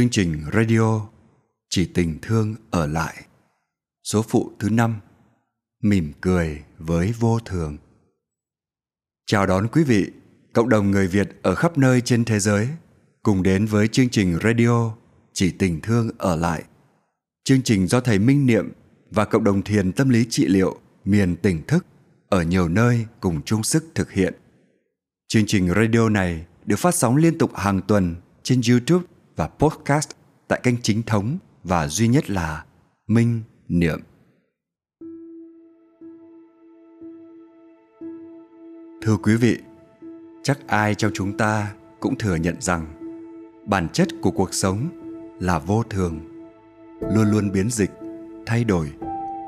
Chương trình radio Chỉ tình thương ở lại Số phụ thứ năm Mỉm cười với vô thường Chào đón quý vị, cộng đồng người Việt ở khắp nơi trên thế giới cùng đến với chương trình radio Chỉ tình thương ở lại. Chương trình do thầy Minh Niệm và cộng đồng thiền tâm lý trị liệu miền tỉnh thức ở nhiều nơi cùng chung sức thực hiện. Chương trình radio này được phát sóng liên tục hàng tuần trên YouTube và podcast tại kênh chính thống và duy nhất là Minh Niệm. Thưa quý vị, chắc ai trong chúng ta cũng thừa nhận rằng bản chất của cuộc sống là vô thường, luôn luôn biến dịch, thay đổi,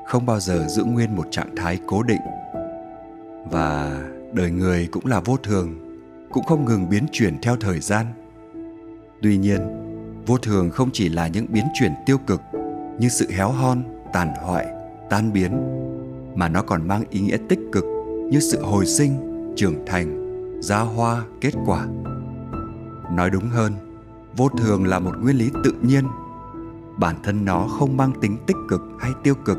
không bao giờ giữ nguyên một trạng thái cố định. Và đời người cũng là vô thường, cũng không ngừng biến chuyển theo thời gian. Tuy nhiên, vô thường không chỉ là những biến chuyển tiêu cực như sự héo hon, tàn hoại, tan biến mà nó còn mang ý nghĩa tích cực như sự hồi sinh trưởng thành ra hoa kết quả. Nói đúng hơn vô thường là một nguyên lý tự nhiên. Bản thân nó không mang tính tích cực hay tiêu cực.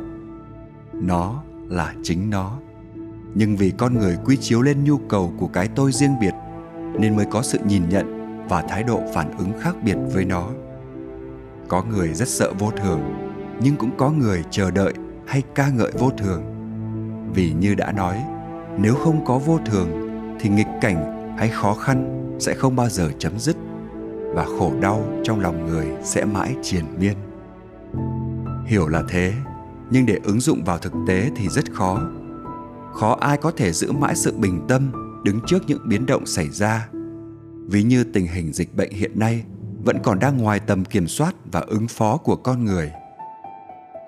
Nó là chính nó. Nhưng vì con người quy chiếu lên nhu cầu của cái tôi riêng biệt nên mới có sự nhìn nhận và thái độ phản ứng khác biệt với nó. Có người rất sợ vô thường, nhưng cũng có người chờ đợi hay ca ngợi vô thường. Vì như đã nói, nếu không có vô thường thì nghịch cảnh hay khó khăn sẽ không bao giờ chấm dứt, và khổ đau trong lòng người sẽ mãi triền miên. Hiểu là thế, nhưng để ứng dụng vào thực tế thì rất khó. Khó ai có thể giữ mãi sự bình tâm, đứng trước những biến động xảy ra ví như tình hình dịch bệnh hiện nay, vẫn còn đang ngoài tầm kiểm soát và ứng phó của con người.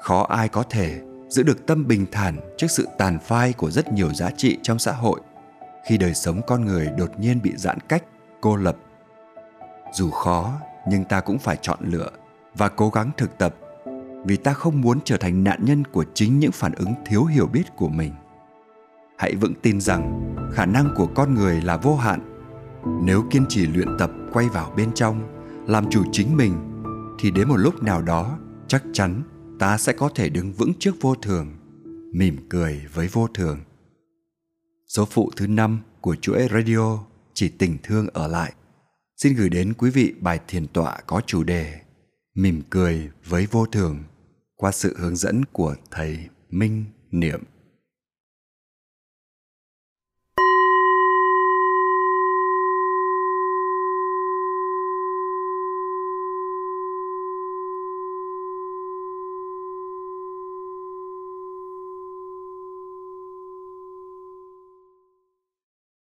Khó ai có thể giữ được tâm bình thản trước sự tàn phai của rất nhiều giá trị trong xã hội, khi đời sống con người đột nhiên bị giãn cách, cô lập. Dù khó, nhưng ta cũng phải chọn lựa và cố gắng thực tập, vì ta không muốn trở thành nạn nhân của chính những phản ứng thiếu hiểu biết của mình. Hãy vững tin rằng khả năng của con người là vô hạn nếu kiên trì luyện tập quay vào bên trong làm chủ chính mình thì đến một lúc nào đó chắc chắn ta sẽ có thể đứng vững trước vô thường, mỉm cười với vô thường. Số phụ thứ năm của chuỗi radio Chỉ tình thương ở lại xin gửi đến quý vị bài thiền tọa có chủ đề Mỉm cười với vô thường qua sự hướng dẫn của thầy Minh Niệm.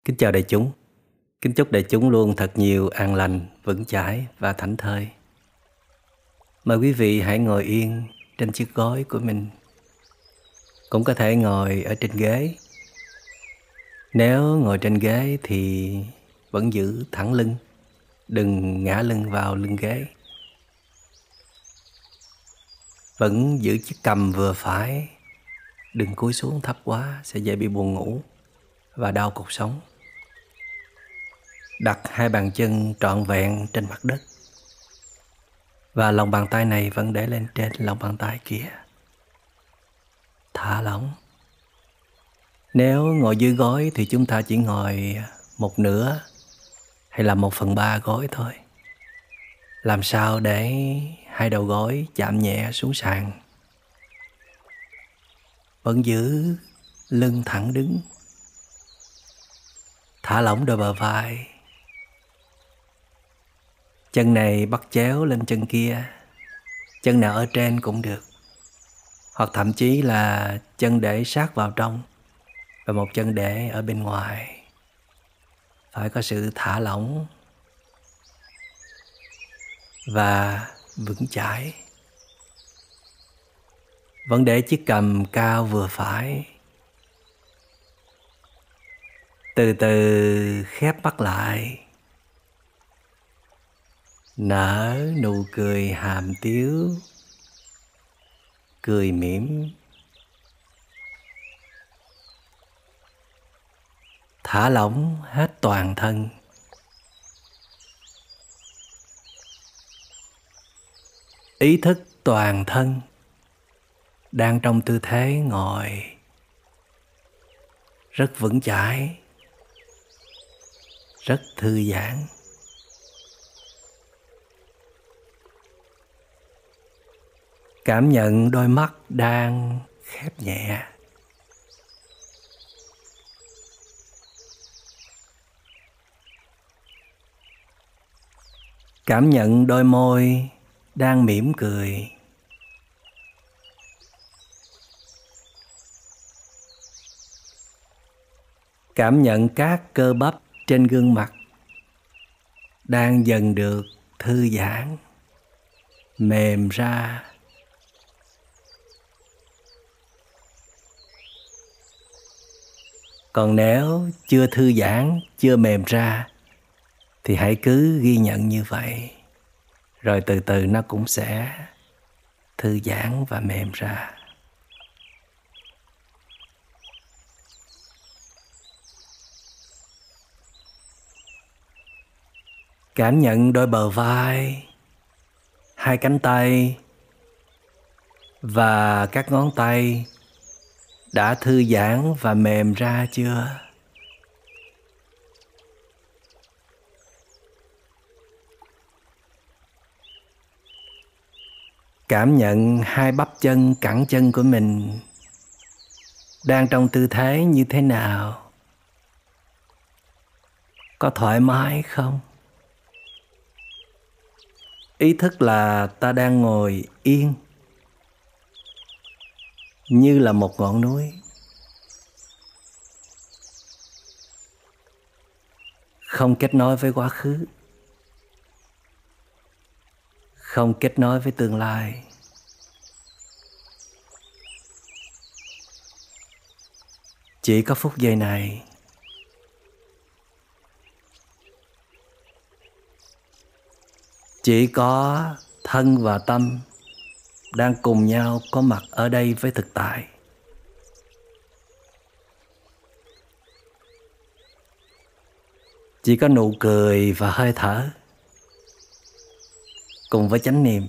Kính chào đại chúng. Kính chúc đại chúng luôn thật nhiều an lành, vững chãi và thảnh thơi. Mời quý vị hãy ngồi yên trên chiếc gối của mình. Cũng có thể ngồi ở trên ghế. Nếu ngồi trên ghế thì vẫn giữ thẳng lưng, đừng ngã lưng vào lưng ghế. Vẫn giữ chiếc cầm vừa phải, đừng cúi xuống thấp quá sẽ dễ bị buồn ngủ và đau cuộc sống đặt hai bàn chân trọn vẹn trên mặt đất. Và lòng bàn tay này vẫn để lên trên lòng bàn tay kia. Thả lỏng. Nếu ngồi dưới gối thì chúng ta chỉ ngồi một nửa hay là một phần ba gối thôi. Làm sao để hai đầu gối chạm nhẹ xuống sàn? Vẫn giữ lưng thẳng đứng. Thả lỏng đôi bờ vai chân này bắt chéo lên chân kia. Chân nào ở trên cũng được. Hoặc thậm chí là chân để sát vào trong và một chân để ở bên ngoài. Phải có sự thả lỏng và vững chãi. Vẫn để chiếc cầm cao vừa phải. Từ từ khép mắt lại nở nụ cười hàm tiếu, cười mỉm. Thả lỏng hết toàn thân. Ý thức toàn thân đang trong tư thế ngồi, rất vững chãi, rất thư giãn. Cảm nhận đôi mắt đang khép nhẹ. Cảm nhận đôi môi đang mỉm cười. Cảm nhận các cơ bắp trên gương mặt đang dần được thư giãn, mềm ra. Còn nếu chưa thư giãn, chưa mềm ra, thì hãy cứ ghi nhận như vậy. Rồi từ từ nó cũng sẽ thư giãn và mềm ra. Cảm nhận đôi bờ vai, hai cánh tay và các ngón tay đã thư giãn và mềm ra chưa? Cảm nhận hai bắp chân cẳng chân của mình đang trong tư thế như thế nào. Có thoải mái không? Ý thức là ta đang ngồi yên như là một ngọn núi. Không kết nối với quá khứ. Không kết nối với tương lai. Chỉ có phút giây này. Chỉ có thân và tâm đang cùng nhau có mặt ở đây với thực tại. Chỉ có nụ cười và hơi thở cùng với chánh niệm,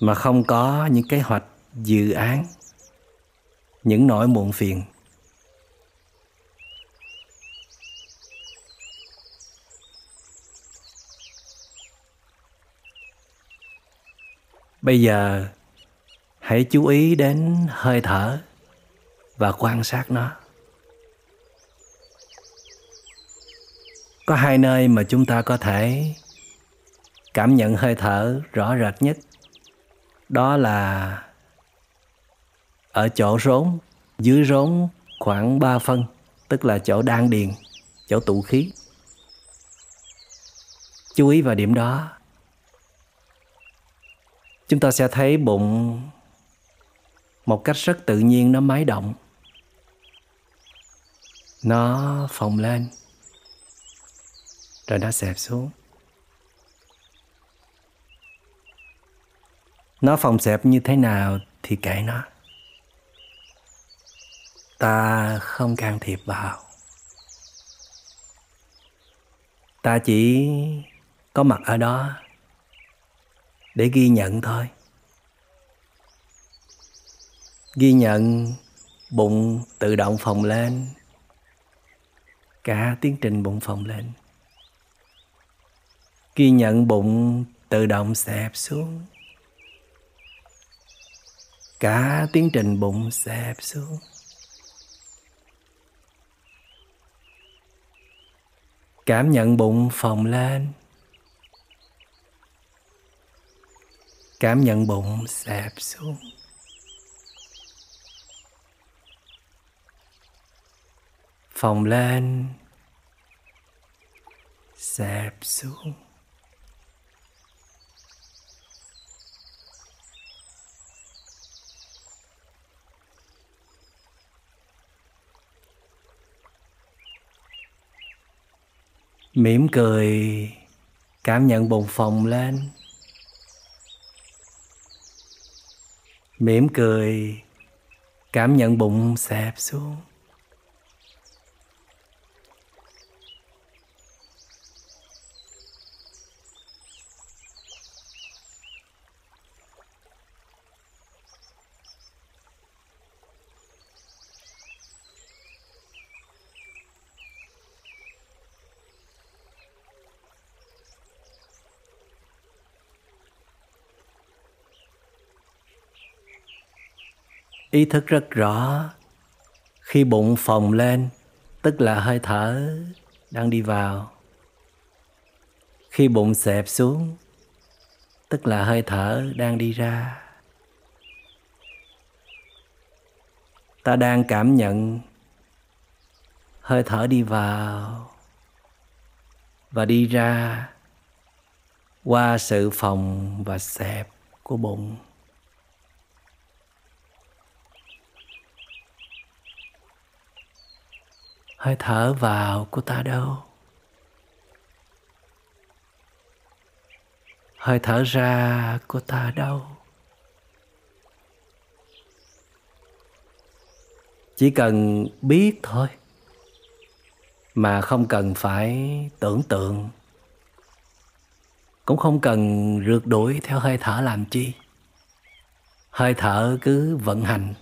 mà không có những kế hoạch, dự án, những nỗi muộn phiền. Bây giờ hãy chú ý đến hơi thở và quan sát nó. Có hai nơi mà chúng ta có thể cảm nhận hơi thở rõ rệt nhất. Đó là ở chỗ rốn, dưới rốn khoảng 3 phân, tức là chỗ đan điền, chỗ tụ khí. Chú ý vào điểm đó chúng ta sẽ thấy bụng một cách rất tự nhiên, nó máy động. Nó phồng lên, rồi nó xẹp xuống. Nó phồng xẹp như thế nào thì kệ nó. Ta không can thiệp vào. Ta chỉ có mặt ở đó để ghi nhận thôi. Ghi nhận, bụng tự động phồng lên. Cả tiến trình bụng phồng lên. Ghi nhận bụng tự động xẹp xuống. Cả tiến trình bụng xẹp xuống. Cảm nhận bụng phồng lên. Cảm nhận bụng xẹp xuống. Phồng lên, xẹp xuống. Mỉm cười, cảm nhận bụng phồng lên. Mỉm cười cảm nhận bụng xẹp xuống. Ý thức rất rõ. Khi bụng phồng lên, tức là hơi thở đang đi vào. Khi bụng xẹp xuống, tức là hơi thở đang đi ra. Ta đang cảm nhận hơi thở đi vào và đi ra qua sự phồng và xẹp của bụng. Hơi thở vào của ta đâu? Hơi thở ra của ta đâu? Chỉ cần biết thôi, mà không cần phải tưởng tượng. Cũng không cần rượt đuổi theo hơi thở làm chi. Hơi thở cứ vận hành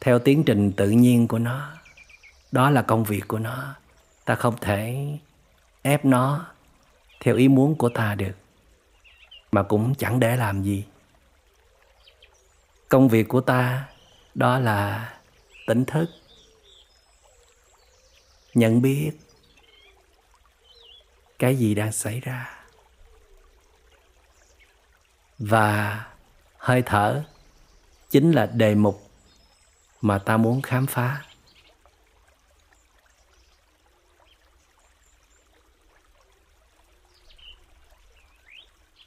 theo tiến trình tự nhiên của nó đó là công việc của nó. Ta không thể ép nó theo ý muốn của ta được, mà cũng chẳng để làm gì. Công việc của ta đó là tỉnh thức, nhận biết cái gì đang xảy ra và hơi thở chính là đề mục mà ta muốn khám phá.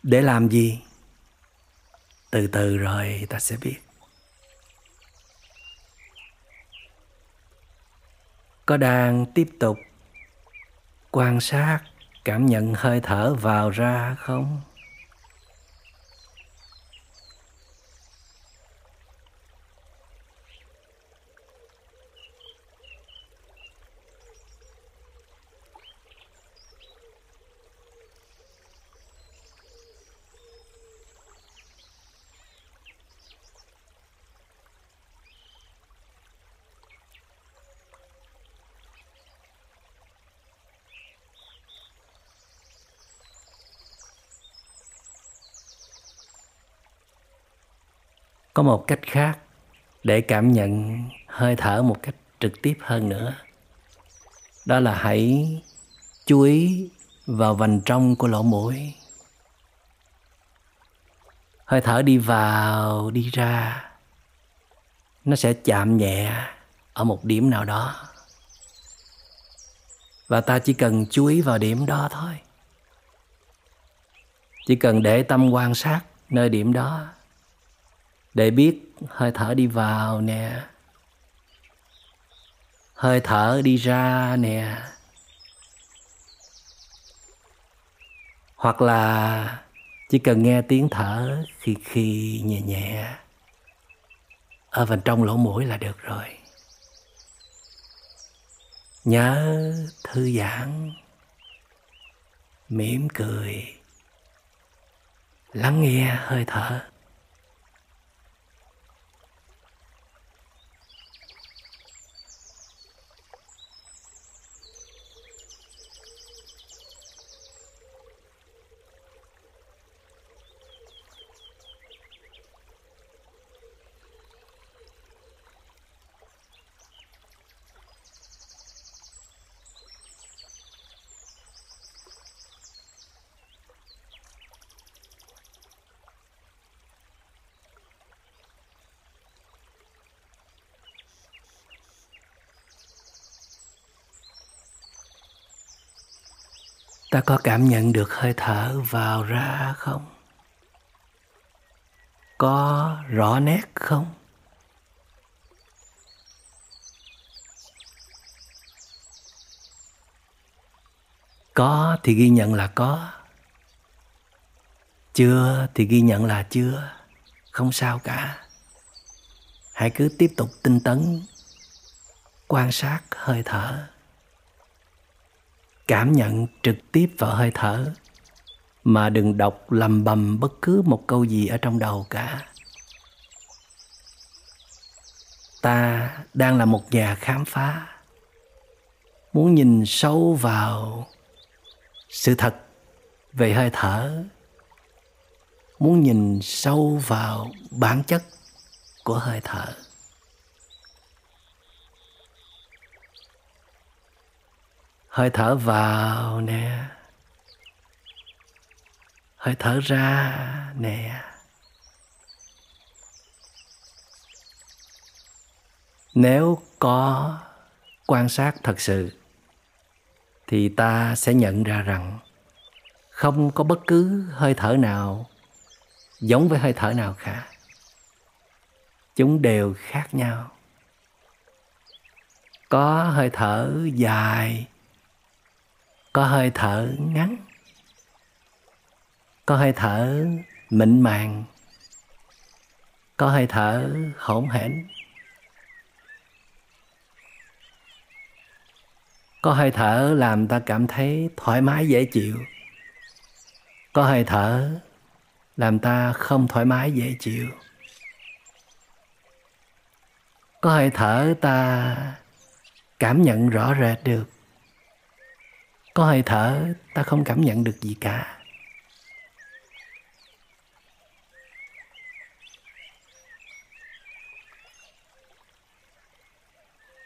Để làm gì? Từ từ rồi ta sẽ biết. Có đang tiếp tục quan sát, cảm nhận hơi thở vào ra không? Có một cách khác để cảm nhận hơi thở một cách trực tiếp hơn nữa. Đó là hãy chú ý vào vành trong của lỗ mũi. Hơi thở đi vào, đi ra, nó sẽ chạm nhẹ ở một điểm nào đó. Và ta chỉ cần chú ý vào điểm đó thôi. Chỉ cần để tâm quan sát nơi điểm đó để biết, hơi thở đi vào nè. Hơi thở đi ra nè. Hoặc là chỉ cần nghe tiếng thở khi khi nhẹ nhẹ. Ở phần trong lỗ mũi là được rồi. Nhớ thư giãn. Mỉm cười. Lắng nghe hơi thở. Ta có cảm nhận được hơi thở vào ra không? Có rõ nét không? Có thì ghi nhận là có. Chưa thì ghi nhận là chưa. Không sao cả. Hãy cứ tiếp tục tinh tấn quan sát hơi thở cảm nhận trực tiếp vào hơi thở, mà đừng đọc lầm bầm bất cứ một câu gì ở trong đầu cả. Ta đang là một nhà khám phá, muốn nhìn sâu vào sự thật về hơi thở, muốn nhìn sâu vào bản chất của hơi thở. Hơi thở vào nè. Hơi thở ra nè. Nếu có quan sát thật sự, thì ta sẽ nhận ra rằng không có bất cứ hơi thở nào giống với hơi thở nào cả. chúng đều khác nhau. Có hơi thở dài có hơi thở ngắn. Có hơi thở mịn màng. Có hơi thở hỗn hển. Có hơi thở làm ta cảm thấy thoải mái, dễ chịu. Có hơi thở làm ta không thoải mái, dễ chịu. Có hơi thở ta cảm nhận rõ rệt được có hơi thở, ta không cảm nhận được gì cả.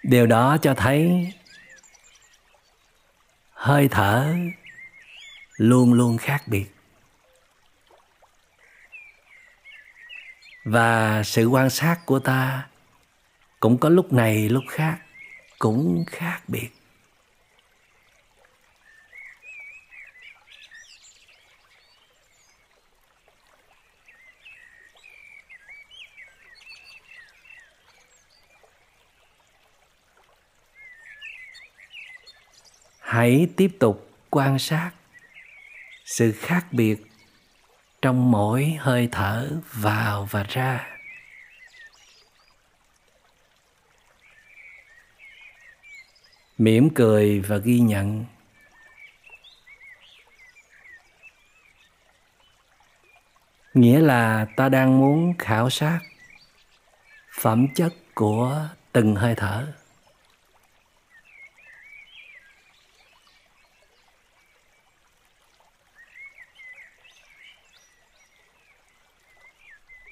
Điều đó cho thấy hơi thở luôn luôn khác biệt. Và sự quan sát của ta cũng có lúc này, lúc khác cũng khác biệt. Hãy tiếp tục quan sát sự khác biệt trong mỗi hơi thở vào và ra. Mỉm cười và ghi nhận. Nghĩa là ta đang muốn khảo sát phẩm chất của từng hơi thở.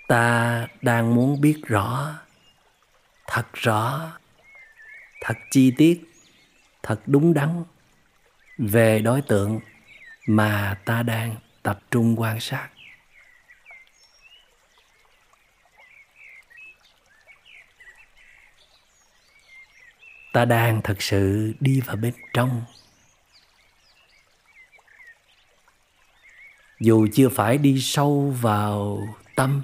Ta đang muốn biết rõ. Thật rõ. Thật chi tiết. Thật đúng đắn. Về đối tượng mà ta đang tập trung quan sát. Ta đang thực sự đi vào bên trong. Dù chưa phải đi sâu vào tâm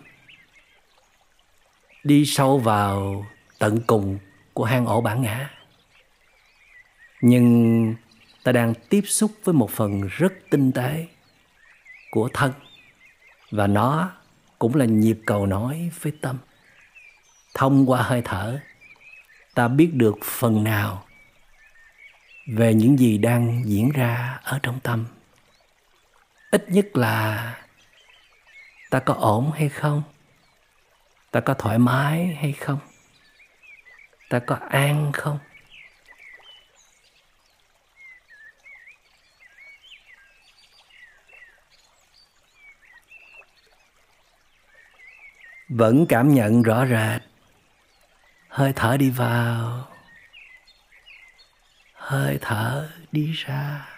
đi sâu vào tận cùng của hang ổ bản ngã. Nhưng ta đang tiếp xúc với một phần rất tinh tế của thân. Và nó cũng là nhịp cầu nói với tâm. Thông qua hơi thở, ta biết được phần nào về những gì đang diễn ra ở trong tâm. Ít nhất là ta có ổn hay không? Ta có thoải mái hay không? Ta có an không? Vẫn cảm nhận rõ rệt. Hơi thở đi vào. Hơi thở đi ra.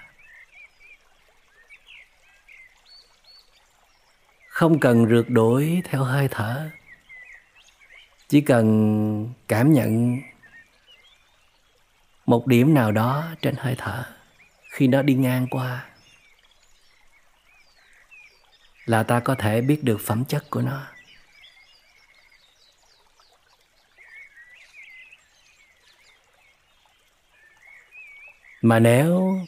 Không cần rượt đuổi theo hơi thở chỉ cần cảm nhận một điểm nào đó trên hơi thở khi nó đi ngang qua là ta có thể biết được phẩm chất của nó. Mà nếu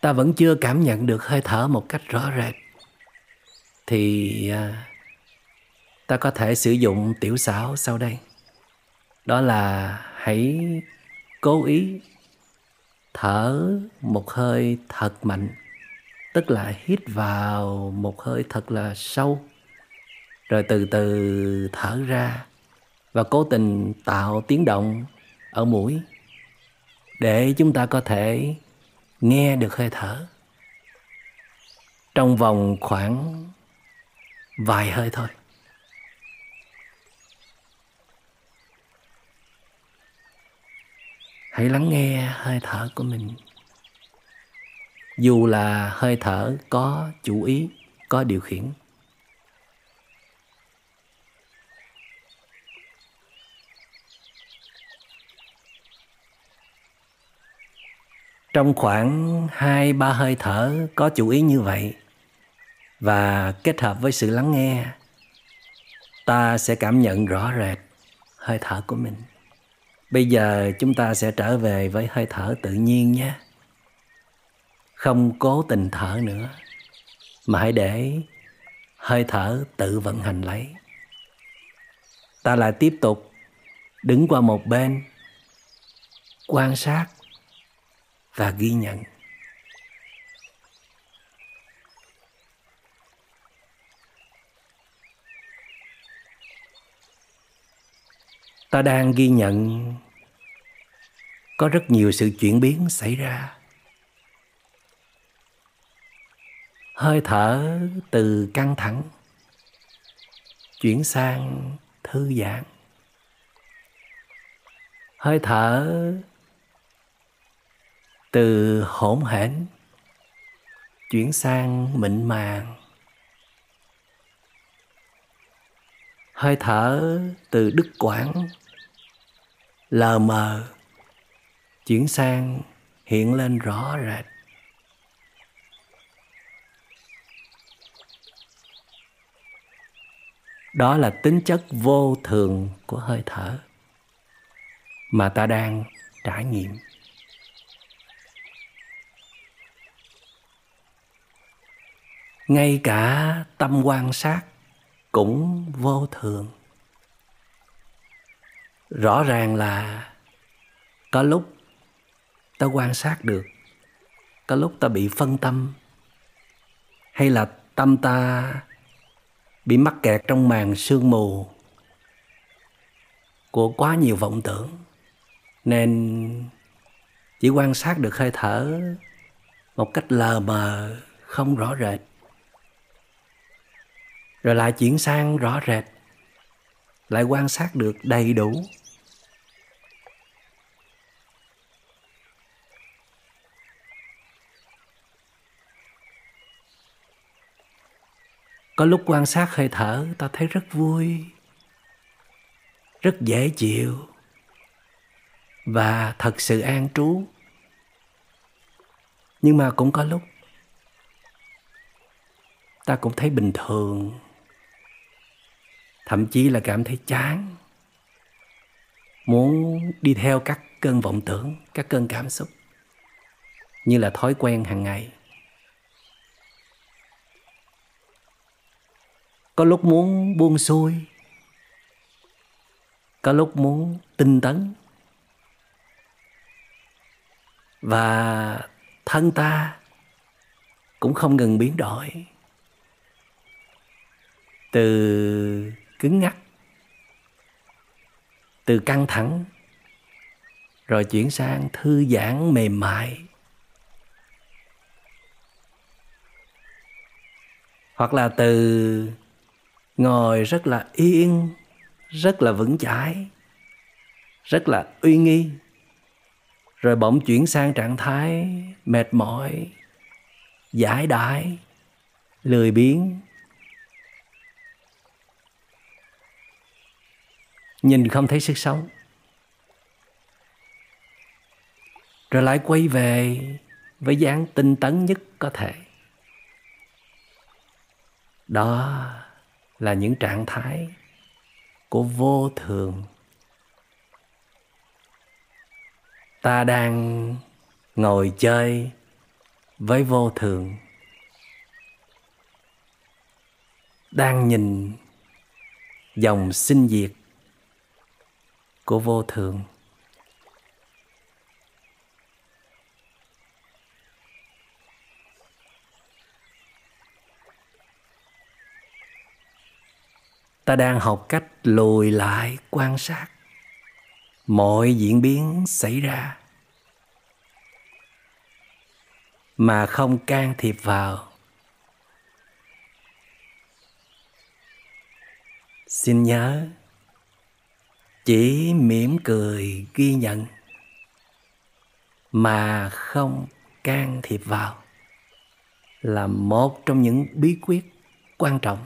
ta vẫn chưa cảm nhận được hơi thở một cách rõ rệt, thì à, ta có thể sử dụng tiểu xảo sau đây. Đó là hãy cố ý thở một hơi thật mạnh, tức là hít vào một hơi thật là sâu, rồi từ từ thở ra và cố tình tạo tiếng động ở mũi để chúng ta có thể nghe được hơi thở. Trong vòng khoảng vài hơi thôi. Hãy lắng nghe hơi thở của mình. Dù là hơi thở có chủ ý, có điều khiển. Trong khoảng hai ba hơi thở có chủ ý như vậy và kết hợp với sự lắng nghe, ta sẽ cảm nhận rõ rệt hơi thở của mình bây giờ chúng ta sẽ trở về với hơi thở tự nhiên nhé. Không cố tình thở nữa, mà hãy để hơi thở tự vận hành lấy. Ta lại tiếp tục đứng qua một bên, quan sát và ghi nhận. Ta đang ghi nhận có rất nhiều sự chuyển biến xảy ra. Hơi thở từ căng thẳng chuyển sang thư giãn. Hơi thở từ hỗn hển chuyển sang mịn màng. Hơi thở từ đứt quãng, lờ mờ chuyển sang hiện lên rõ rệt. Đó là tính chất vô thường của hơi thở mà ta đang trải nghiệm. Ngay cả tâm quan sát cũng vô thường. Rõ ràng là có lúc ta quan sát được. Có lúc ta bị phân tâm. Hay là tâm ta bị mắc kẹt trong màn sương mù của quá nhiều vọng tưởng. Nên chỉ quan sát được hơi thở một cách lờ mờ, không rõ rệt. Rồi lại chuyển sang rõ rệt. Lại quan sát được đầy đủ. Có lúc quan sát hơi thở ta thấy rất vui, rất dễ chịu. Và thật sự an trú. Nhưng mà cũng có lúc ta cũng thấy bình thường. Thậm chí là cảm thấy chán. Muốn đi theo các cơn vọng tưởng, các cơn cảm xúc. Như là thói quen hàng ngày. Có lúc muốn buông xuôi, có lúc muốn tinh tấn. Và thân ta cũng không ngừng biến đổi. Từ cứng ngắc, từ căng thẳng, rồi chuyển sang thư giãn mềm mại. Hoặc là từ ngồi rất là yên, rất là vững chãi, rất là uy nghi. Rồi bỗng chuyển sang trạng thái mệt mỏi, giải đãi, lười biếng. Nhìn không thấy sức sống. Rồi lại quay về với dáng tinh tấn nhất có thể. Đó là những trạng thái của vô thường. Ta đang ngồi chơi với vô thường, đang nhìn dòng sinh diệt của vô thường. Ta đang học cách lùi lại quan sát. Mọi diễn biến xảy ra. Mà không can thiệp vào. Xin nhớ, chỉ mỉm cười ghi nhận, mà không can thiệp vào là một trong những bí quyết quan trọng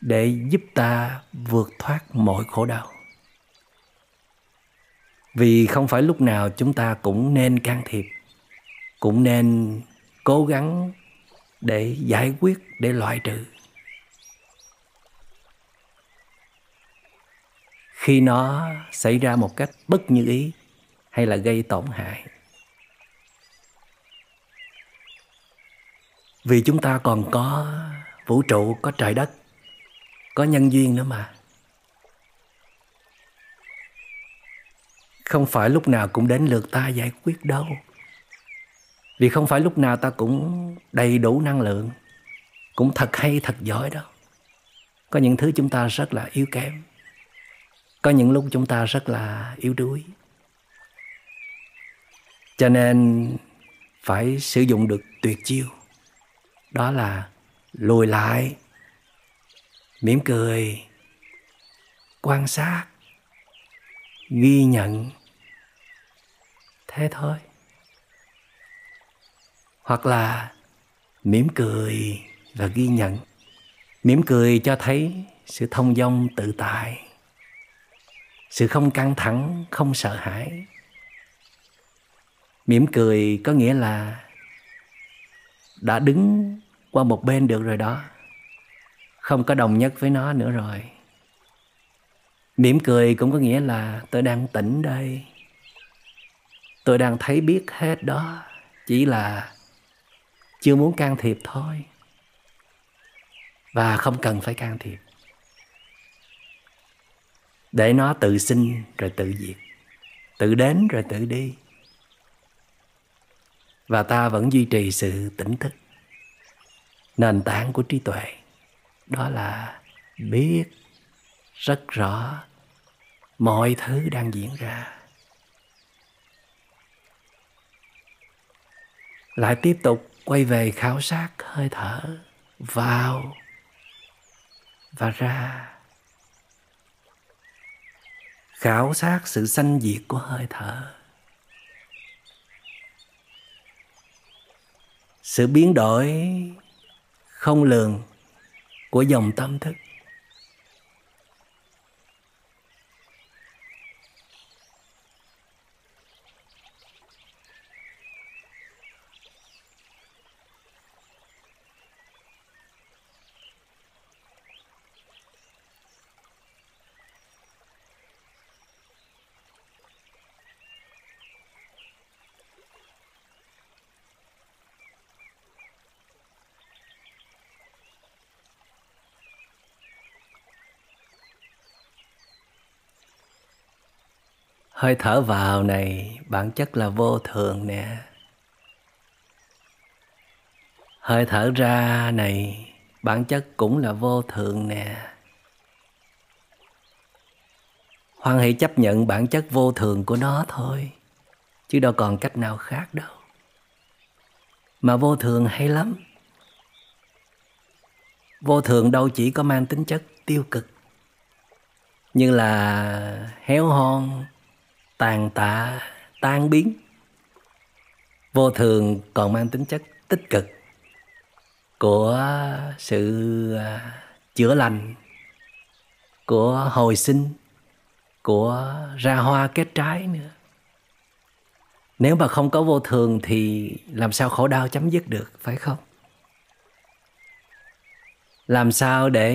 để giúp ta vượt thoát mọi khổ đau. Vì không phải lúc nào chúng ta cũng nên can thiệp, cũng nên cố gắng để giải quyết, để loại trừ. Khi nó xảy ra một cách bất như ý hay là gây tổn hại. Vì chúng ta còn có vũ trụ, có trời đất có nhân duyên nữa mà. Không phải lúc nào cũng đến lượt ta giải quyết đâu. Vì không phải lúc nào ta cũng đầy đủ năng lượng, cũng thật hay thật giỏi đâu có những thứ chúng ta rất là yếu kém, có những lúc chúng ta rất là yếu đuối. Cho nên phải sử dụng được tuyệt chiêu, đó là lùi lại mỉm cười, quan sát, ghi nhận. Thế thôi. Hoặc là mỉm cười và ghi nhận. Mỉm cười cho thấy sự thông dong, tự tại. Sự không căng thẳng, không sợ hãi. Mỉm cười có nghĩa là đã đứng qua một bên được rồi đó không có đồng nhất với nó nữa rồi. Mỉm cười cũng có nghĩa là tôi đang tỉnh đây. Tôi đang thấy biết hết đó. Chỉ là chưa muốn can thiệp thôi. Và không cần phải can thiệp. Để nó tự sinh rồi tự diệt. Tự đến rồi tự đi. Và ta vẫn duy trì sự tỉnh thức. Nền tảng của trí tuệ đó là biết rất rõ mọi thứ đang diễn ra. Lại tiếp tục quay về khảo sát hơi thở vào và ra. Khảo sát sự sanh diệt của hơi thở. Sự biến đổi không lường của dòng tâm thức. Hơi thở vào này, bản chất là vô thường nè. Hơi thở ra này, bản chất cũng là vô thường nè. Hoan hỷ chấp nhận bản chất vô thường của nó thôi, chứ đâu còn cách nào khác đâu. Mà vô thường hay lắm. Vô thường đâu chỉ có mang tính chất tiêu cực, như là héo hon tàn tạ, tan biến. Vô thường còn mang tính chất tích cực của sự à, chữa lành, của hồi sinh, của ra hoa kết trái nữa. Nếu mà không có vô thường thì làm sao khổ đau chấm dứt được, phải không? Làm sao để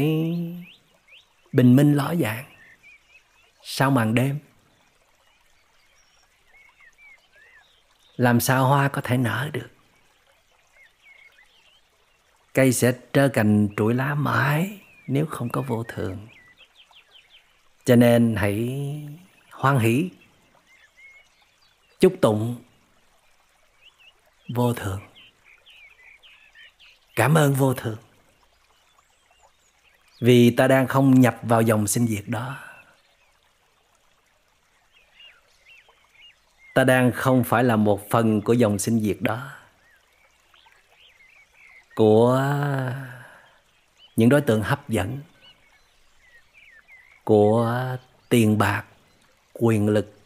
bình minh ló dạng sau màn đêm? Làm sao hoa có thể nở được? Cây sẽ trơ cành trụi lá mãi nếu không có vô thường. Cho nên hãy hoan hỷ, chúc tụng vô thường. Cảm ơn vô thường. Vì ta đang không nhập vào dòng sinh diệt đó. Ta đang không phải là một phần của dòng sinh diệt đó. Của những đối tượng hấp dẫn. Của tiền bạc, quyền lực,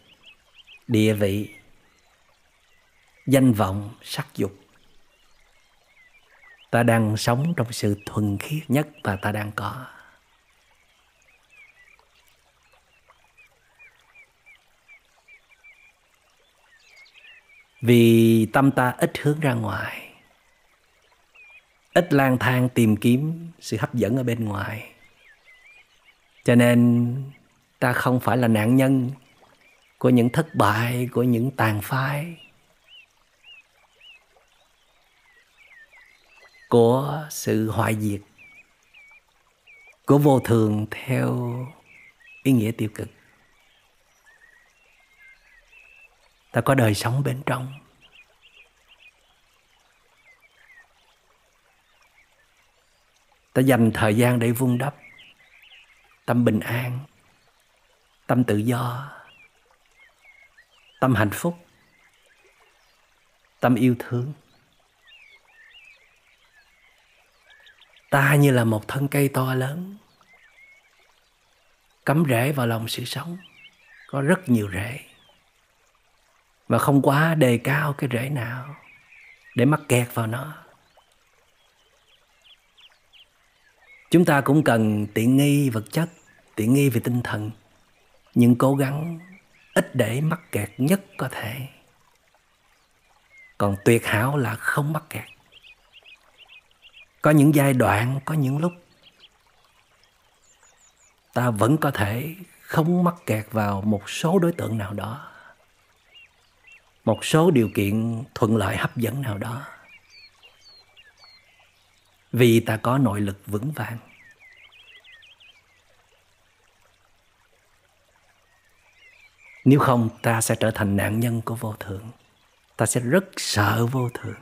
địa vị, danh vọng, sắc dục. Ta đang sống trong sự thuần khiết nhất mà ta đang có. Vì tâm ta ít hướng ra ngoài. Ít lang thang tìm kiếm sự hấp dẫn ở bên ngoài. Cho nên ta không phải là nạn nhân của những thất bại, của những tàn phai. Của sự hoại diệt, của vô thường theo ý nghĩa tiêu cực. Ta có đời sống bên trong. Ta dành thời gian để vun đắp tâm bình an, tâm tự do, tâm hạnh phúc, tâm yêu thương. Ta như là một thân cây to lớn, cắm rễ vào lòng sự sống. Có rất nhiều rễ và không quá đề cao cái rễ nào để mắc kẹt vào nó. Chúng ta cũng cần tiện nghi vật chất, tiện nghi về tinh thần, nhưng cố gắng ít để mắc kẹt nhất có thể. Còn tuyệt hảo là không mắc kẹt. Có những giai đoạn, có những lúc, ta vẫn có thể không mắc kẹt vào một số đối tượng nào đó một số điều kiện thuận lợi hấp dẫn nào đó. Vì ta có nội lực vững vàng. Nếu không, ta sẽ trở thành nạn nhân của vô thường ta sẽ rất sợ vô thường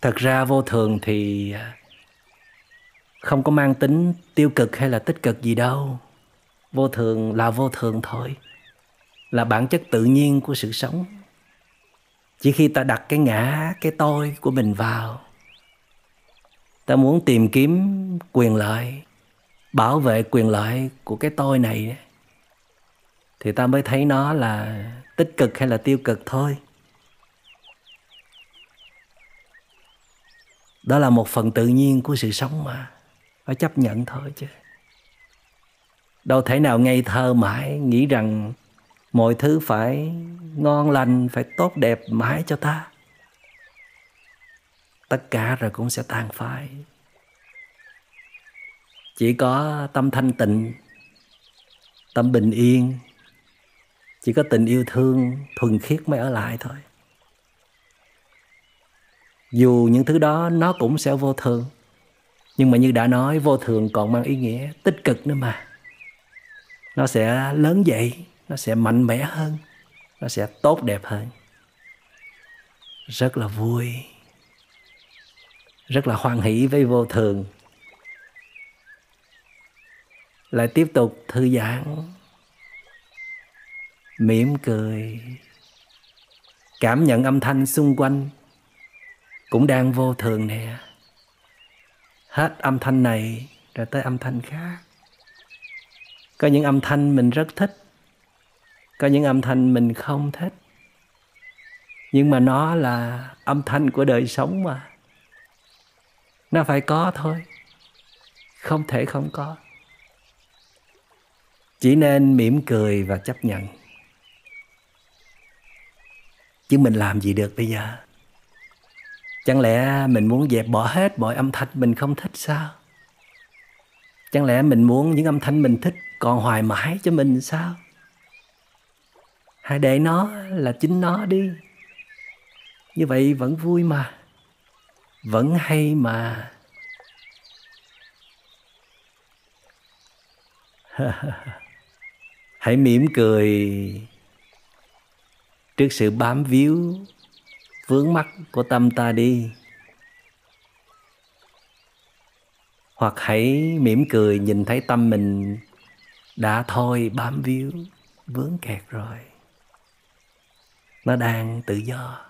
thật ra vô thường thì à, không có mang tính tiêu cực hay là tích cực gì đâu. Vô thường là vô thường thôi. Là bản chất tự nhiên của sự sống. Chỉ khi ta đặt cái ngã, cái tôi của mình vào, ta muốn tìm kiếm quyền lợi, bảo vệ quyền lợi của cái tôi này thì ta mới thấy nó là tích cực hay là tiêu cực thôi. Đó là một phần tự nhiên của sự sống mà phải chấp nhận thôi chứ. Đâu thể nào ngây thơ mãi nghĩ rằng mọi thứ phải ngon lành, phải tốt đẹp mãi cho ta. Tất cả rồi cũng sẽ tan phai. Chỉ có tâm thanh tịnh, tâm bình yên, chỉ có tình yêu thương thuần khiết mới ở lại thôi. Dù những thứ đó nó cũng sẽ vô thường nhưng mà như đã nói, vô thường còn mang ý nghĩa tích cực nữa mà. Nó sẽ lớn dậy, nó sẽ mạnh mẽ hơn, nó sẽ tốt đẹp hơn. Rất là vui, rất là hoan hỷ với vô thường. Lại tiếp tục thư giãn, mỉm cười, cảm nhận âm thanh xung quanh cũng đang vô thường nè hết âm thanh này rồi tới âm thanh khác. Có những âm thanh mình rất thích, có những âm thanh mình không thích. Nhưng mà nó là âm thanh của đời sống mà. Nó phải có thôi, không thể không có. Chỉ nên mỉm cười và chấp nhận. Chứ mình làm gì được bây giờ? Chẳng lẽ mình muốn dẹp bỏ hết mọi âm thanh mình không thích sao? Chẳng lẽ mình muốn những âm thanh mình thích còn hoài mãi cho mình sao? Hãy để nó là chính nó đi. Như vậy vẫn vui mà. Vẫn hay mà. Hãy mỉm cười trước sự bám víu vướng mắc của tâm ta đi. Hoặc hãy mỉm cười nhìn thấy tâm mình đã thôi bám víu, vướng kẹt rồi. Nó đang tự do.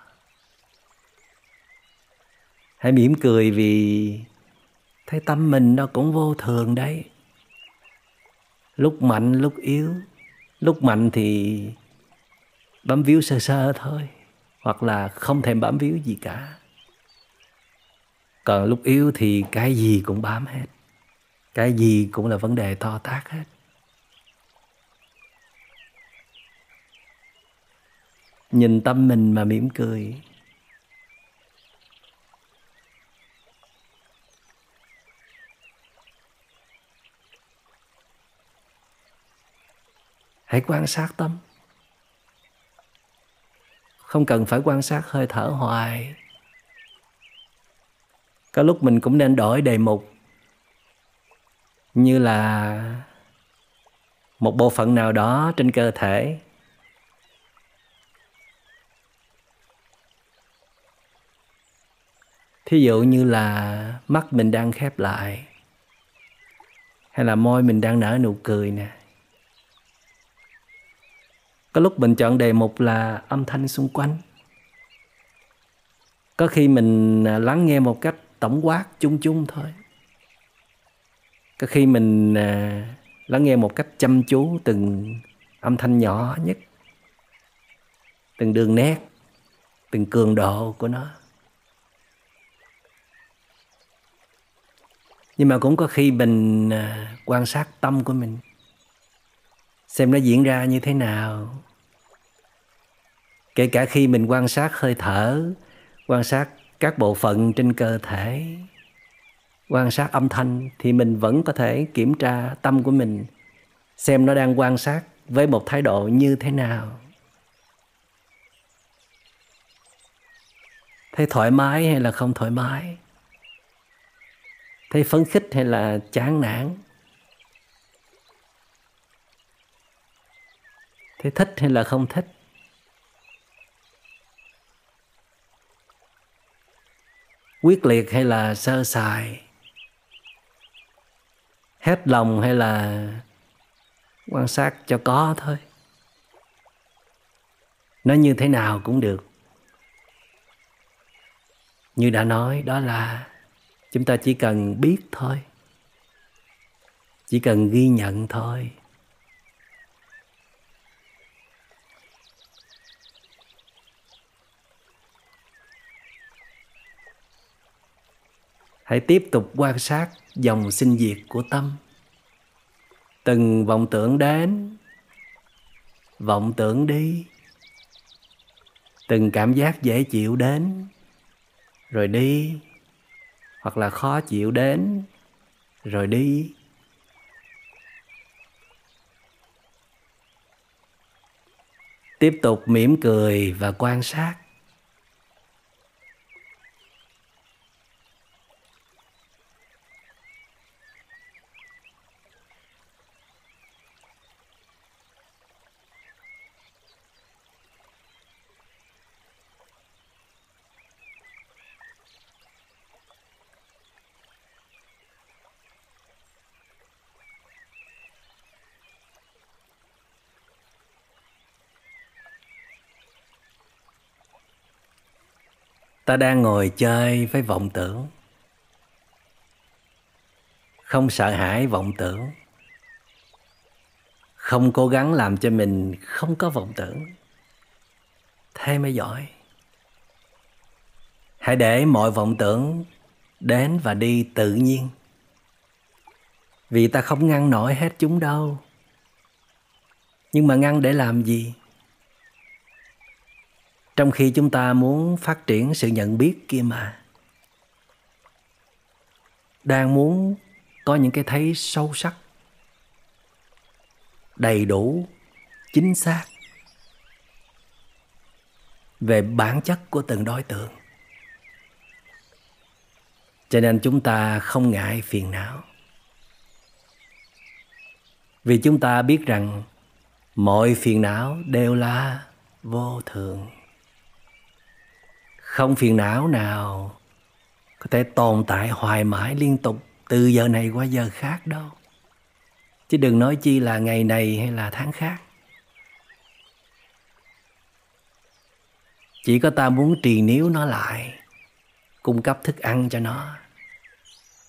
Hãy mỉm cười vì thấy tâm mình nó cũng vô thường đấy. Lúc mạnh, lúc yếu. Lúc mạnh thì bám víu sơ sơ thôi hoặc là không thèm bám víu gì cả. Còn lúc yếu thì cái gì cũng bám hết. Cái gì cũng là vấn đề to tát hết. Nhìn tâm mình mà mỉm cười. Hãy quan sát tâm không cần phải quan sát hơi thở hoài. Có lúc mình cũng nên đổi đề mục. Như là một bộ phận nào đó trên cơ thể. Thí dụ như là mắt mình đang khép lại, hay là môi mình đang nở nụ cười nè có lúc mình chọn đề mục là âm thanh xung quanh. Có khi mình à, lắng nghe một cách tổng quát, chung chung thôi. Có khi mình à, lắng nghe một cách chăm chú từng âm thanh nhỏ nhất, từng đường nét, từng cường độ của nó. Nhưng mà cũng có khi mình à, quan sát tâm của mình, xem nó diễn ra như thế nào kể cả khi mình quan sát hơi thở, quan sát các bộ phận trên cơ thể, quan sát âm thanh thì mình vẫn có thể kiểm tra tâm của mình, xem nó đang quan sát với một thái độ như thế nào. Thấy thoải mái hay là không thoải mái? Thấy phấn khích hay là chán nản? Thấy thích hay là không thích? Quyết liệt hay là sơ sài? Hết lòng hay là quan sát cho có thôi. Nó như thế nào cũng được. Như đã nói, đó là chúng ta chỉ cần biết thôi. Chỉ cần ghi nhận thôi. Hãy tiếp tục quan sát dòng sinh diệt của tâm. Từng vọng tưởng đến, vọng tưởng đi. Từng cảm giác dễ chịu đến, rồi đi. Hoặc là khó chịu đến, rồi đi. Tiếp tục mỉm cười và quan sát. Ta đang ngồi chơi với vọng tưởng. Không sợ hãi vọng tưởng. Không cố gắng làm cho mình không có vọng tưởng. Thế mới giỏi. Hãy để mọi vọng tưởng đến và đi tự nhiên. Vì ta không ngăn nổi hết chúng đâu. Nhưng mà ngăn để làm gì? Trong khi chúng ta muốn phát triển sự nhận biết kia mà, đang muốn có những cái thấy sâu sắc, đầy đủ, chính xác về bản chất của từng đối tượng. Cho nên chúng ta không ngại phiền não. Vì chúng ta biết rằng mọi phiền não đều là vô thường không phiền não nào. Có thể tồn tại hoài mãi liên tục từ giờ này qua giờ khác đâu. Chứ đừng nói chi là ngày này hay là tháng khác. Chỉ có ta muốn trì níu nó lại, cung cấp thức ăn cho nó,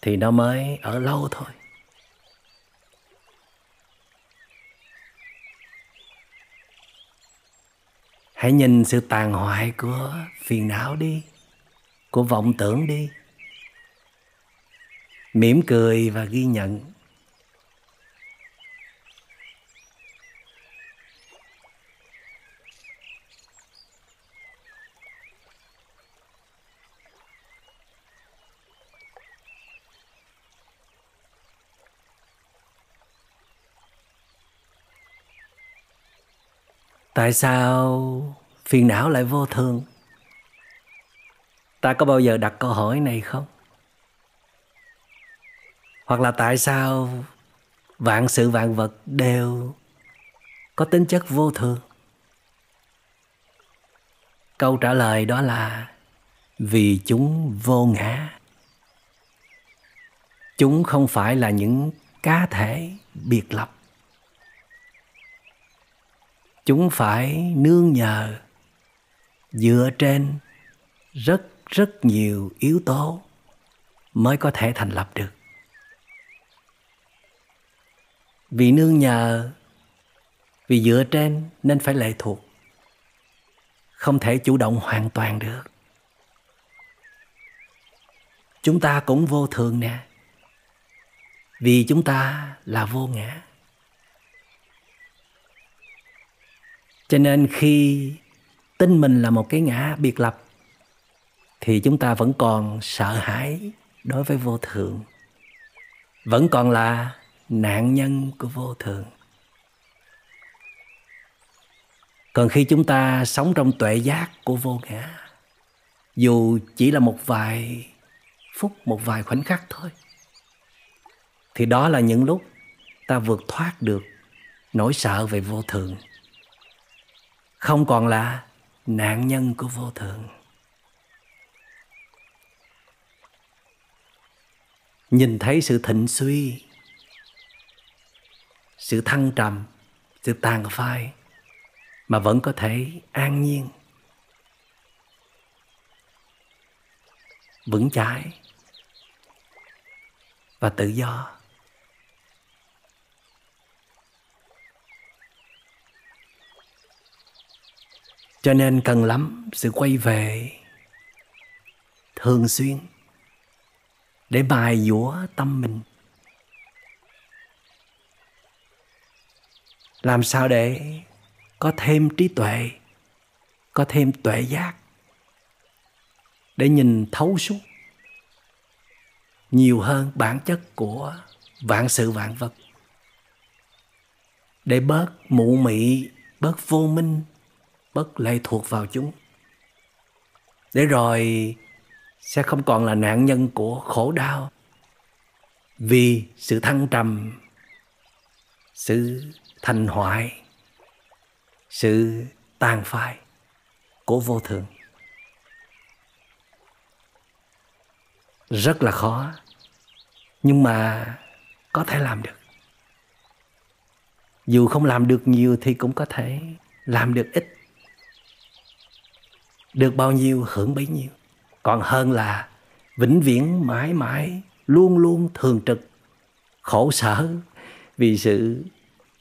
thì nó mới ở lâu thôi. Hãy nhìn sự tàn hoại của phiền não đi, của vọng tưởng đi. Mỉm cười và ghi nhận. Tại sao phiền não lại vô thường? Ta có bao giờ đặt câu hỏi này không? Hoặc là tại sao vạn sự vạn vật đều có tính chất vô thường? Câu trả lời đó là vì chúng vô ngã. Chúng không phải là những cá thể biệt lập chúng phải nương nhờ dựa trên rất rất nhiều yếu tố mới có thể thành lập được. Vì nương nhờ, vì dựa trên nên phải lệ thuộc, không thể chủ động hoàn toàn được. Chúng ta cũng vô thường nè. Vì chúng ta là vô ngã. Cho nên khi tin mình là một cái ngã biệt lập, thì chúng ta vẫn còn sợ hãi đối với vô thường vẫn còn là nạn nhân của vô thường còn khi chúng ta sống trong tuệ giác của vô ngã, dù chỉ là một vài phút, một vài khoảnh khắc thôi, thì đó là những lúc ta vượt thoát được nỗi sợ về vô thường không còn là nạn nhân của vô thường. Nhìn thấy sự thịnh suy, sự thăng trầm, sự tàn phai mà vẫn có thể an nhiên, vững chãi và tự do. Cho nên cần lắm sự quay về thường xuyên để bài dũa tâm mình. Làm sao để có thêm trí tuệ, có thêm tuệ giác để nhìn thấu suốt nhiều hơn bản chất của vạn sự vạn vật. Để bớt mụ mị, bớt vô minh bất lệ thuộc vào chúng. Để rồi sẽ không còn là nạn nhân của khổ đau. Vì sự thăng trầm, sự thành hoại, sự tàn phai của vô thường. Rất là khó, nhưng mà có thể làm được. Dù không làm được nhiều thì cũng có thể làm được ít được bao nhiêu hưởng bấy nhiêu. Còn hơn là vĩnh viễn mãi mãi, luôn luôn thường trực, khổ sở vì sự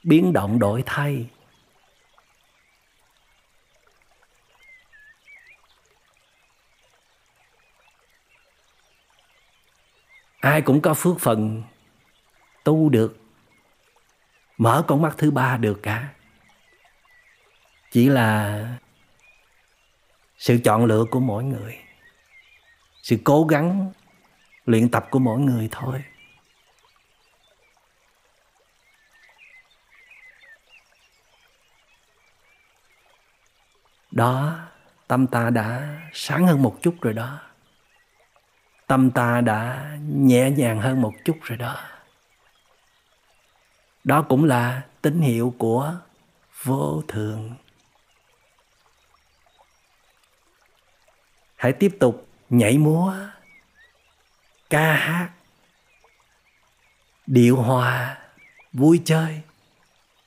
biến động đổi thay. Ai cũng có phước phần tu được, mở con mắt thứ ba được cả. Chỉ là sự chọn lựa của mỗi người. Sự cố gắng luyện tập của mỗi người thôi. Đó, tâm ta đã sáng hơn một chút rồi đó. Tâm ta đã nhẹ nhàng hơn một chút rồi đó. Đó cũng là tín hiệu của vô thường. Hãy tiếp tục nhảy múa, ca hát, điệu hòa, vui chơi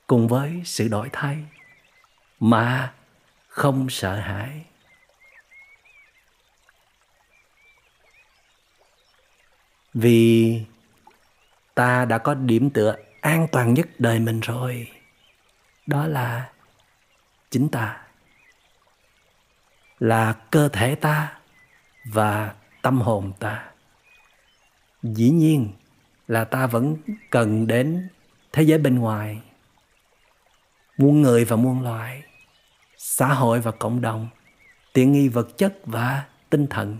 cùng với sự đổi thay mà không sợ hãi. Vì ta đã có điểm tựa an toàn nhất đời mình rồi, đó là chính ta là cơ thể ta và tâm hồn ta. Dĩ nhiên là ta vẫn cần đến thế giới bên ngoài, muôn người và muôn loài, xã hội và cộng đồng, tiện nghi vật chất và tinh thần.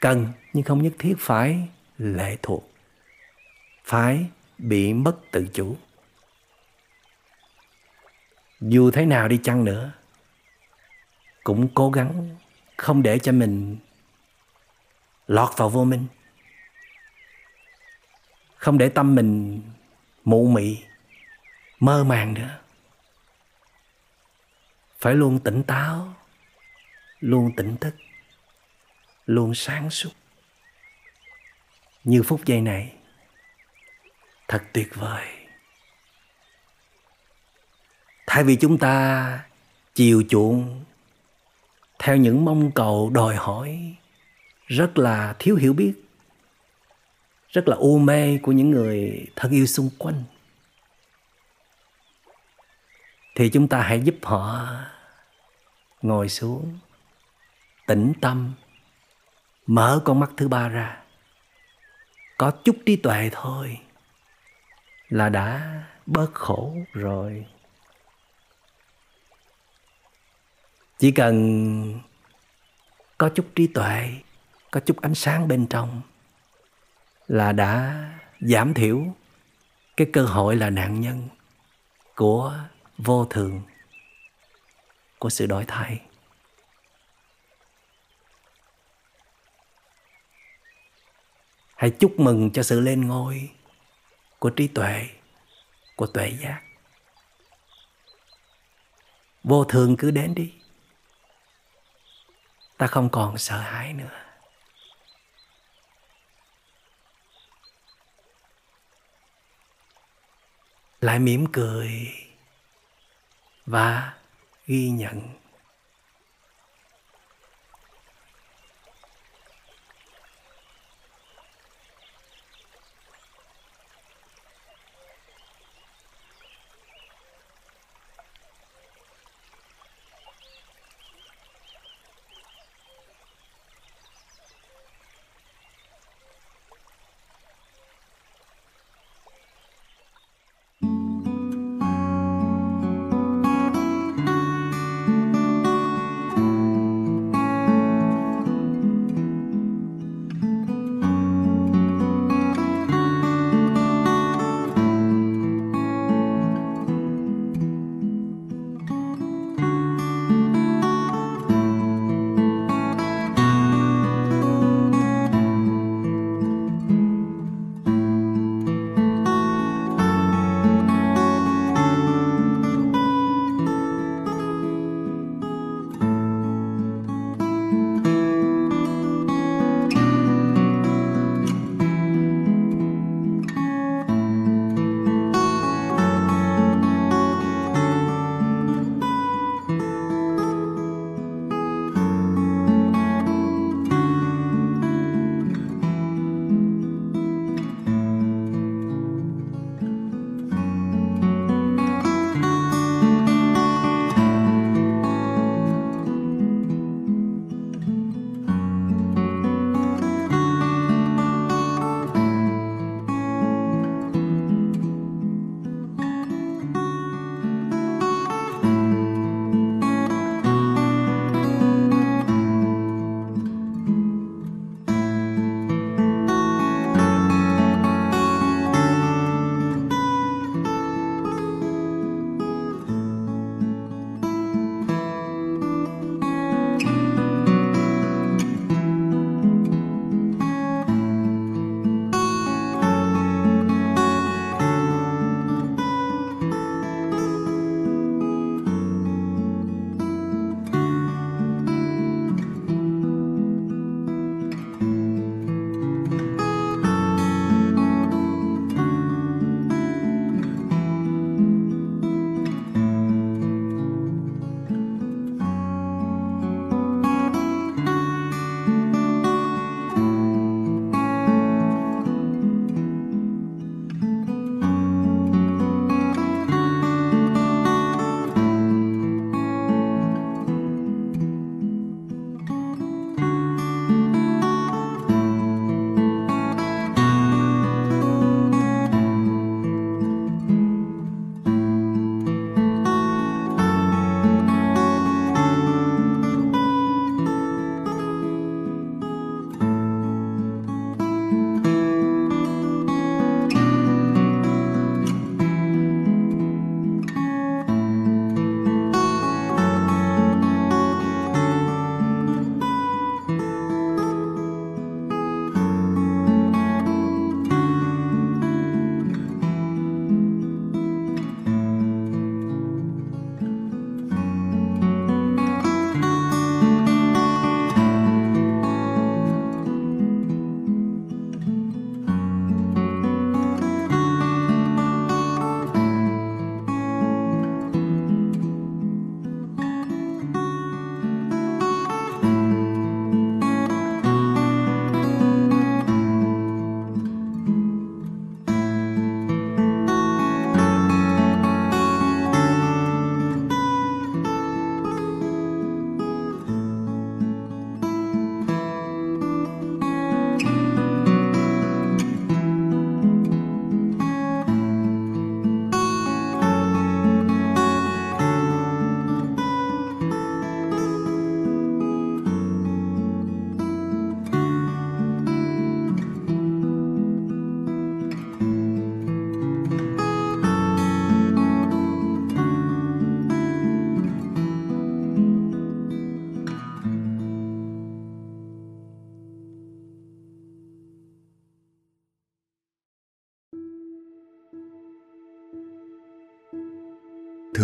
Cần nhưng không nhất thiết phải lệ thuộc, phải bị mất tự chủ. Dù thế nào đi chăng nữa cũng cố gắng không để cho mình lọt vào vô minh. Không để tâm mình mụ mị, mơ màng nữa. Phải luôn tỉnh táo, luôn tỉnh thức, luôn sáng suốt. Như phút giây này, thật tuyệt vời. Thay vì chúng ta chiều chuộng theo những mong cầu đòi hỏi, rất là thiếu hiểu biết, rất là u mê của những người thân yêu xung quanh. Thì chúng ta hãy giúp họ ngồi xuống, tĩnh tâm, mở con mắt thứ ba ra. Có chút trí tuệ thôi là đã bớt khổ rồi. Chỉ cần có chút trí tuệ, có chút ánh sáng bên trong là đã giảm thiểu cái cơ hội là nạn nhân của vô thường, của sự đổi thay. Hãy chúc mừng cho sự lên ngôi của trí tuệ, của tuệ giác. Vô thường cứ đến đi ta không còn sợ hãi nữa. Lại mỉm cười và ghi nhận.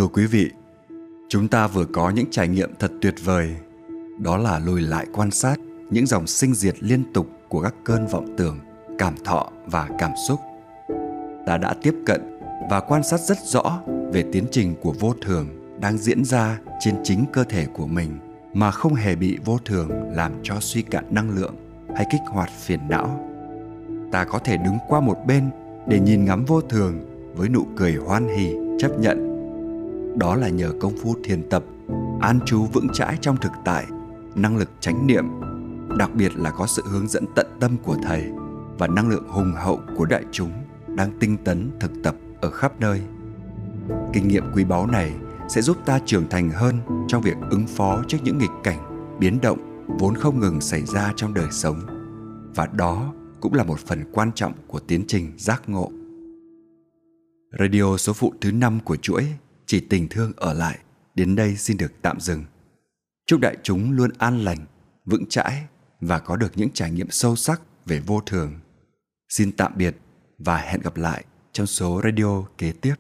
Thưa quý vị, chúng ta vừa có những trải nghiệm thật tuyệt vời. Đó là lùi lại quan sát những dòng sinh diệt liên tục của các cơn vọng tưởng, cảm thọ và cảm xúc. Ta đã tiếp cận và quan sát rất rõ về tiến trình của vô thường đang diễn ra trên chính cơ thể của mình mà không hề bị vô thường làm cho suy cạn năng lượng hay kích hoạt phiền não. Ta có thể đứng qua một bên để nhìn ngắm vô thường với nụ cười hoan hỉ chấp nhận. Đó là nhờ công phu thiền tập, an trú vững chãi trong thực tại, năng lực chánh niệm, đặc biệt là có sự hướng dẫn tận tâm của thầy và năng lượng hùng hậu của đại chúng đang tinh tấn thực tập ở khắp nơi. Kinh nghiệm quý báu này sẽ giúp ta trưởng thành hơn trong việc ứng phó trước những nghịch cảnh, biến động vốn không ngừng xảy ra trong đời sống. Và đó cũng là một phần quan trọng của tiến trình giác ngộ. Radio số phụ thứ năm của chuỗi chỉ tình thương ở lại đến đây xin được tạm dừng. Chúc đại chúng luôn an lành, vững chãi và có được những trải nghiệm sâu sắc về vô thường. Xin tạm biệt và hẹn gặp lại trong số radio kế tiếp.